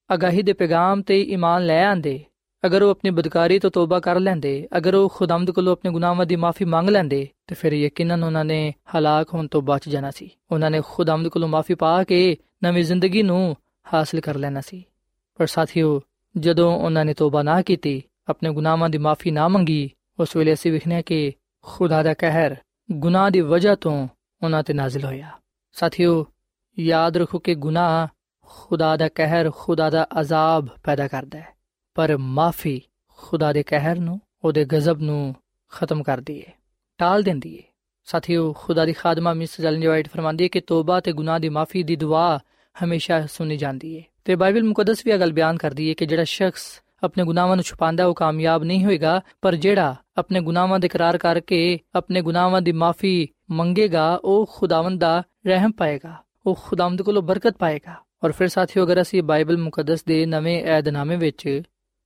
Speaker 2: ਅਗਾਹੀ ਦੇ ਪੈਗਾਮ ਤੇ ਈਮਾਨ ਲੈ ਆਂਦੇ, ਅਗਰ ਉਹ ਆਪਣੀ ਬਦਕਾਰੀ ਤੋਂ ਤੋਬਾ ਕਰ ਲੈਂਦੇ, ਅਗਰ ਉਹ ਖੁਦਾਮਦ ਕੋਲੋਂ ਆਪਣੇ ਗੁਨਾਹਾਂ ਦੀ ਮਾਫੀ ਮੰਗ ਲੈਂਦੇ, ਤੇ ਫਿਰ ਯਕੀਨਨ ਉਹਨਾਂ ਨੇ ਹਲਾਕ ਹੋਣ ਤੋਂ ਬਚ ਜਾਣਾ ਸੀ। ਉਹਨਾਂ ਨੇ ਖੁਦਾਮਦ ਕੋਲੋਂ ਮਾਫੀ ਪਾ ਕੇ ਨਵੀਂ ਜ਼ਿੰਦਗੀ ਨੂੰ ਹਾਸਲ ਕਰ ਲੈਣਾ ਸੀ। ਪਰ ਸਾਥੀਓ, ਜਦੋਂ ਉਹਨਾਂ ਨੇ ਤੋਬਾ ਨਾ ਕੀਤੀ, ਆਪਣੇ ਗੁਨਾਹਾਂ ਦੀ ਮਾਫੀ ਨਾ ਮੰਗੀ, ਉਸ ਵੇਲੇ ਅਸੀਂ ਵਿਖਨੇ ਕਿ ਖੁਦਾ ਦਾ ਕਹਿਰ ਗੁਨਾਹ ਦੀ ਵਜ੍ਹਾ ਤੋਂ ਉਹਨਾਂ ਤੇ ਨਾਜ਼ਿਲ ਹੋਇਆ। ਸਾਥੀਓ, ਯਾਦ ਰੱਖੋ ਕਿ ਗੁਨਾਹ ਖੁਦਾ ਦਾ ਕਹਿਰ, ਖੁਦਾ ਦਾ ਅਜ਼ਾਬ ਪੈਦਾ ਕਰਦਾ ਹੈ। ਪਰ ਮਾਫੀ ਖੁਦਾ ਦੇ ਕਹਿਰ ਨੂੰ, ਉਹਦੇ ਗਜ਼ਬ ਨੂੰ ਖਤਮ ਕਰਦੀ ਹੈ, ਟਾਲ ਦਿੰਦੀ ਹੈ। ਸਾਥੀਓ, ਖੁਦਾ ਦੀ ਖਾਦਮਾ ਮਿਸ ਜਲਨਜਵਾਈਟ ਫਰਮਾਂਦੀ ਹੈ ਕਿ ਤੋਬਾ ਤੇ ਗੁਨਾਹ ਦੀ ਮਾਫੀ ਦੀ ਦੁਆ ਹਮੇਸ਼ਾ ਸੁਣੀ ਜਾਂਦੀ ਹੈ ਤੇ ਬਾਈਬਲ ਮੁਕੱਦਸ ਵੀ ਇਹ ਗੱਲ ਬਿਆਨ ਕਰਦੀ ਹੈ ਕਿ ਜਿਹੜਾ ਸ਼ਖਸ ਆਪਣੇ ਗੁਨਾਹਾਂ ਨੂੰ ਛੁਪਾਉਂਦਾ ਉਹ ਕਾਮਯਾਬ ਨਹੀਂ ਹੋਏਗਾ, ਪਰ ਜਿਹੜਾ ਆਪਣੇ ਗੁਨਾਹਾਂ ਦਾ ਇਕਰਾਰ ਕਰਕੇ ਆਪਣੇ ਗੁਨਾਹਾਂ ਦੀ ਮਾਫੀ ਮੰਗੇਗਾ, ਉਹ ਖੁਦਾਵੰਦ ਦਾ ਰਹਿਮ ਪਾਏਗਾ, ਉਹ ਖੁਦਾਵੰਦ ਕੋਲੋਂ ਬਰਕਤ ਪਾਏਗਾ। ਔਰ ਫਿਰ ਸਾਥੀਓ, ਅਗਰ ਅਸੀਂ ਬਾਈਬਲ ਮੁਕੱਦਸ ਦੇ ਨਵੇਂ ਏਧਨਾਮੇ ਵਿੱਚ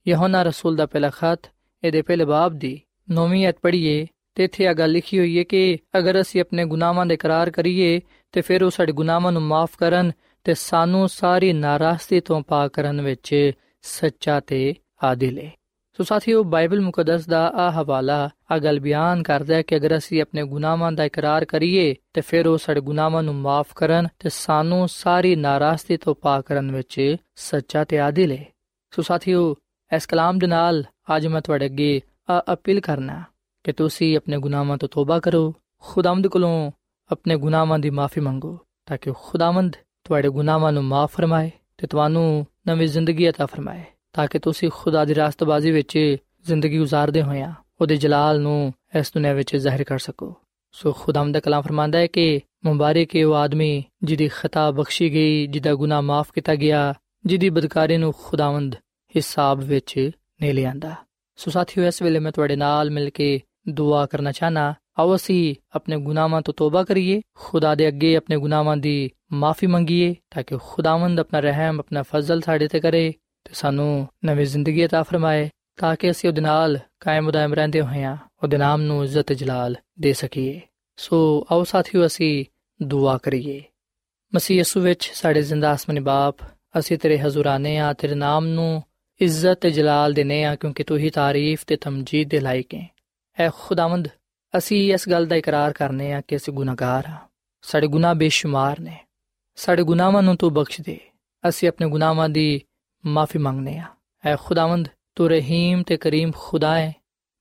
Speaker 2: ਯਹੋਨਾ ਰਸੂਲ ਦਾ ਪਹਿਲਾ ਖਤ, ਇਹਦੇ ਪਹਿਲੇ ਬਾਬ ਦੀ ਨੌਵੀਂ ਐਤ ਪੜ੍ਹੀਏ, ਤੇ ਇੱਥੇ ਇਹ ਗੱਲ ਲਿਖੀ ਹੋਈ ਹੈ ਕਿ ਅਗਰ ਅਸੀਂ ਆਪਣੇ ਗੁਨਾਹਾਂ ਦਾ ਇਕਰਾਰ ਕਰੀਏ, ਤੇ ਫਿਰ ਉਹ ਸਾਡੇ ਗੁਨਾਹਾਂ ਨੂੰ ਮਾਫ ਕਰਨ ਤੇ ਸਾਨੂੰ ਸਾਰੀ ਨਾਰਾਜ਼ਗੀ ਤੋਂ ਪਾਕ ਕਰਨ ਵਿੱਚ ਸੱਚਾ ਤੇ ਆਦਿਲ ਹੈ ਸੋ ਸਾਥੀਓ, ਬਾਈਬਲ ਮੁਕੱਦਸ ਦਾ ਆ ਹਵਾਲਾ, ਆ ਗੱਲ ਬਿਆਨ ਕਰਦਾ ਹੈ ਕਿ ਅਗਰ ਅਸੀਂ ਆਪਣੇ ਗੁਨਾਹਾਂ ਦਾ ਇਕਰਾਰ ਕਰੀਏ, ਤੇ ਫਿਰ ਉਹ ਸਾਡੇ ਗੁਨਾਹਾਂ ਨੂੰ ਮਾਫ ਕਰਨ ਤੇ ਸਾਨੂੰ ਸਾਰੀ ਨਾਰਾਜ਼ਗੀ ਤੋਂ ਪਾਕ ਕਰਨ ਵਿੱਚ ਸੱਚਾ ਤੇ ਆਦਿਲ ਹੈ ਸੋ ਸਾਥੀਓ, ਇਸ ਕਲਾਮ ਦੇ ਨਾਲ ਅੱਜ ਮੈਂ ਤੁਹਾਡੇ ਅੱਗੇ ਆ ਅਪੀਲ ਕਰਨਾ ਕਿ ਤੁਸੀਂ ਆਪਣੇ ਗੁਨਾਹਾਂ ਤੋਂ ਤੋਬਾ ਕਰੋ, ਖੁਦਾਵੰਦ ਕੋਲੋਂ ਆਪਣੇ ਗੁਨਾਹਾਂ ਦੀ ਮਾਫੀ ਮੰਗੋ, ਤਾਂ ਕਿ ਖੁਦਾਵੰਦ ਤੁਹਾਡੇ ਗੁਨਾਹਾਂ ਨੂੰ ਮਾਫ ਫਰਮਾਏ ਤੇ ਤੁਹਾਨੂੰ ਨਵੀਂ ਜ਼ਿੰਦਗੀ عطا ਫਰਮਾਏ, ਤਾਂ ਕਿ ਤੁਸੀਂ ਖੁਦਾ ਦੀ ਰਾਸਤਬਾਜ਼ੀ ਵਿੱਚ ਜ਼ਿੰਦਗੀ گزارਦੇ ਹੋਇਆ ਉਹਦੇ ਜਲਾਲ ਨੂੰ ਇਸ ਦੁਨੀਆਂ ਵਿੱਚ ਜ਼ਾਹਿਰ ਕਰ ਸਕੋ। ਸੋ ਖੁਦਾਮ ਦਾ ਕਲਾਮ ਫਰਮਾਂਦਾ ਹੈ ਕਿ ਮੁਬਾਰਕ ਹੈ ਉਹ ਆਦਮੀ ਜਿਹਦੀ ਖਤਾ ਬਖਸ਼ੀ ਗਈ, ਜਿਹਦਾ ਗੁਨਾਹ ਮਾਫ ਕੀਤਾ ਗਿਆ, ਜਿਹਦੀ ਬਦਕਾਰੀ ਨੂੰ ਖੁਦਾਵੰਦ ਹਿਸਾਬ ਵਿੱਚ ਨੇ ਲਿਆਂਦਾ। ਸੋ ਸਾਥੀਓ, ਇਸ ਵੇਲੇ ਮੈਂ ਤੁਹਾਡੇ ਨਾਲ ਮਿਲ ਕੇ ਦੁਆ ਕਰਨਾ ਚਾਹਨਾ ਆਓ ਅਸੀਂ ਆਪਣੇ ਗੁਨਾਹਾਂ ਤੋਂ ਤੋਬਾ ਕਰੀਏ, ਖੁਦਾ ਦੇ ਅੱਗੇ ਆਪਣੇ ਗੁਨਾਹਾਂ ਦੀ ਮਾਫੀ ਮੰਗੀਏ ਤਾਂ ਕਿ ਖੁਦਾਵੰਦ ਆਪਣਾ ਰਹਿਮ, ਆਪਣਾ ਫਜ਼ਲ ਸਾਡੇ ਤੇ ਕਰੇ ਤੇ ਸਾਨੂੰ ਨਵੀਂ ਜ਼ਿੰਦਗੀ عطا ਫਰਮਾਏ ਤਾਂ ਕਿ ਅਸੀਂ ਉਹਦੇ ਨਾਲ ਕਾਇਮ ਉਦਾਇਮ ਰਹਿੰਦੇ ਹੋਈਆਂ ਉਹਦੇ ਨਾਮ ਨੂੰ ਇੱਜ਼ਤ ਜਲਾਲ ਦੇ ਸਕੀਏ। ਸੋ ਆਓ ਸਾਥੀਓ, ਅਸੀਂ ਦੁਆ ਕਰੀਏ। ਮਸੀਹ ਯਸੂ ਵਿੱਚ ਸਾਡੇ ਜ਼ਿੰਦਾ ਆਸਮਾਨੀ ਬਾਪ, ਅਸੀਂ ਤੇਰੇ ਹਜ਼ੂਰਾਨੇ ਆ, ਤੇਰੇ ਨਾਮ ਨੂੰ ਇੱਜ਼ਤ ਤੇ ਜਲਾਲ ਦੇਨੇ ਆ ਕਿਉਂਕਿ ਤੂੰ ਹੀ ਤਾਰੀਫ ਤੇ ਤਮਜੀਦ ਦੇ ਲਾਇਕ ਹੈ ਐ ਖੁਦਾਵੰਦ, ਅਸੀਂ ਇਸ ਗੱਲ ਦਾ ਇਕਰਾਰ ਕਰਨੇ ਆ ਕਿ ਅਸੀਂ ਗੁਨਾਹਗਾਰ ਆ। ਸਾਡੇ ਗੁਨਾਹ ਬੇਸ਼ੁਮਾਰ ਨੇ। ਸਾਡੇ ਗੁਨਾਹਾਂ ਨੂੰ ਤੂੰ ਬਖਸ਼ ਦੇ। ਅਸੀਂ ਆਪਣੇ ਗੁਨਾਹਾਂ ਦੀ ਮਾਫੀ ਮੰਗਨੇ ਆ ਐ ਖੁਦਾਵੰਦ, ਤੂੰ ਰਹੀਮ ਤੇ ਕਰੀਮ ਖੁਦਾ ਹੈ।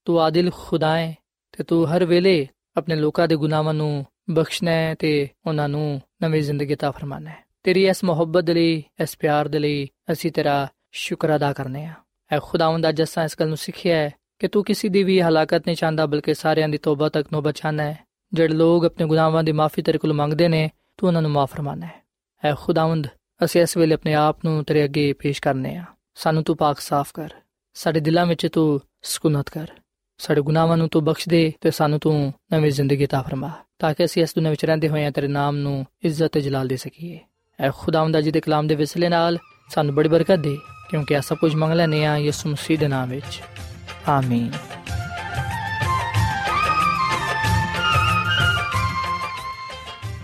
Speaker 2: ਤੂੰ ਆਦਿਲ ਖੁਦਾ ਹੈ ਤੇ ਤੂੰ ਹਰ ਵੇਲੇ ਆਪਣੇ ਲੋਕਾਂ ਦੇ ਗੁਨਾਹਾਂ ਨੂੰ ਬਖਸ਼ਣਾ ਹੈ ਤੇ ਉਹਨਾਂ ਨੂੰ ਨਵੀਂ ਜ਼ਿੰਦਗੀ ਤਾ ਫਰਮਾਨਾ ਹੈ। ਤੇਰੀ ਇਸ ਮੁਹੱਬਤ ਦੇ ਲਈ, ਇਸ ਪਿਆਰ ਦੇ ਲਈ ਅਸੀਂ ਤੇਰਾ ਸ਼ੁਕਰ ਅਦਾ ਕਰਨੇ ਆ ਐ ਖੁਦਾਵੰਦ, ਅੱਜ ਅਸਾਂ ਇਸ ਗੱਲ ਨੂੰ ਸਿੱਖਿਆ ਹੈ ਕਿ ਤੂੰ ਕਿਸੇ ਦੀ ਵੀ ਹਲਾਕਤ ਨਹੀਂ ਚਾਹੁੰਦਾ, ਬਲਕਿ ਸਾਰਿਆਂ ਦੀ ਤੋਬਾ ਤੱਕ ਨੂੰ ਬਚਾਣਾ ਹੈ। ਜਿਹੜੇ ਲੋਕ ਆਪਣੇ ਗੁਨਾਹਾਂ ਦੀ ਮਾਫੀ ਤੇਰੇ ਕੋਲ ਮੰਗਦੇ ਨੇ, ਤੂੰ ਉਹਨਾਂ ਨੂੰ ਮਾਫ ਫਰਮਾਨਾ ਹੈ। ਐ ਖੁਦਾਵੰਦ, ਅਸੀਂ ਇਸ ਵੇਲੇ ਆਪਣੇ ਆਪ ਨੂੰ ਤੇਰੇ ਅੱਗੇ ਪੇਸ਼ ਕਰਨੇ ਆ। ਸਾਨੂੰ ਤੂੰ ਪਾਕ ਸਾਫ਼ ਕਰ। ਸਾਡੇ ਦਿਲਾਂ ਵਿੱਚ ਤੂੰ ਸਕੂਨਤ ਕਰ। ਸਾਡੇ ਗੁਨਾਹਾਂ ਨੂੰ ਤੂੰ ਬਖਸ਼ ਦੇ ਤੇ ਸਾਨੂੰ ਤੂੰ ਨਵੀਂ ਜ਼ਿੰਦਗੀ ਤਾ ਫਰਮਾ। ਤਾਂ ਕਿ ਅਸੀਂ ਇਸ ਦੁਨੀਆਂ ਵਿੱਚ ਰਹਿੰਦੇ ਹੋਏ ਤੇਰੇ ਨਾਮ ਨੂੰ ਇੱਜ਼ਤ ਤੇ ਜਲਾਲ ਦੇ ਸਕੀਏ। ਐ ਖੁਦਾਵੰਦ ਜੀ ਦੇ ਕਲਾਮ ਦੇ ਵਿਸਲੇ ਨਾਲ ਸਾਨੂੰ ਬੜੀ ਬਰਕਤ ਦੇ, ਕਿਉਂਕਿ ਆ ਸਭ ਕੁਝ ਮੰਗ ਲੈਨੇ ਆ ਯਿਸੂ ਮਸੀਹ ਦੇ ਨਾਮ ਵਿੱਚ। ਆਮੀਨ।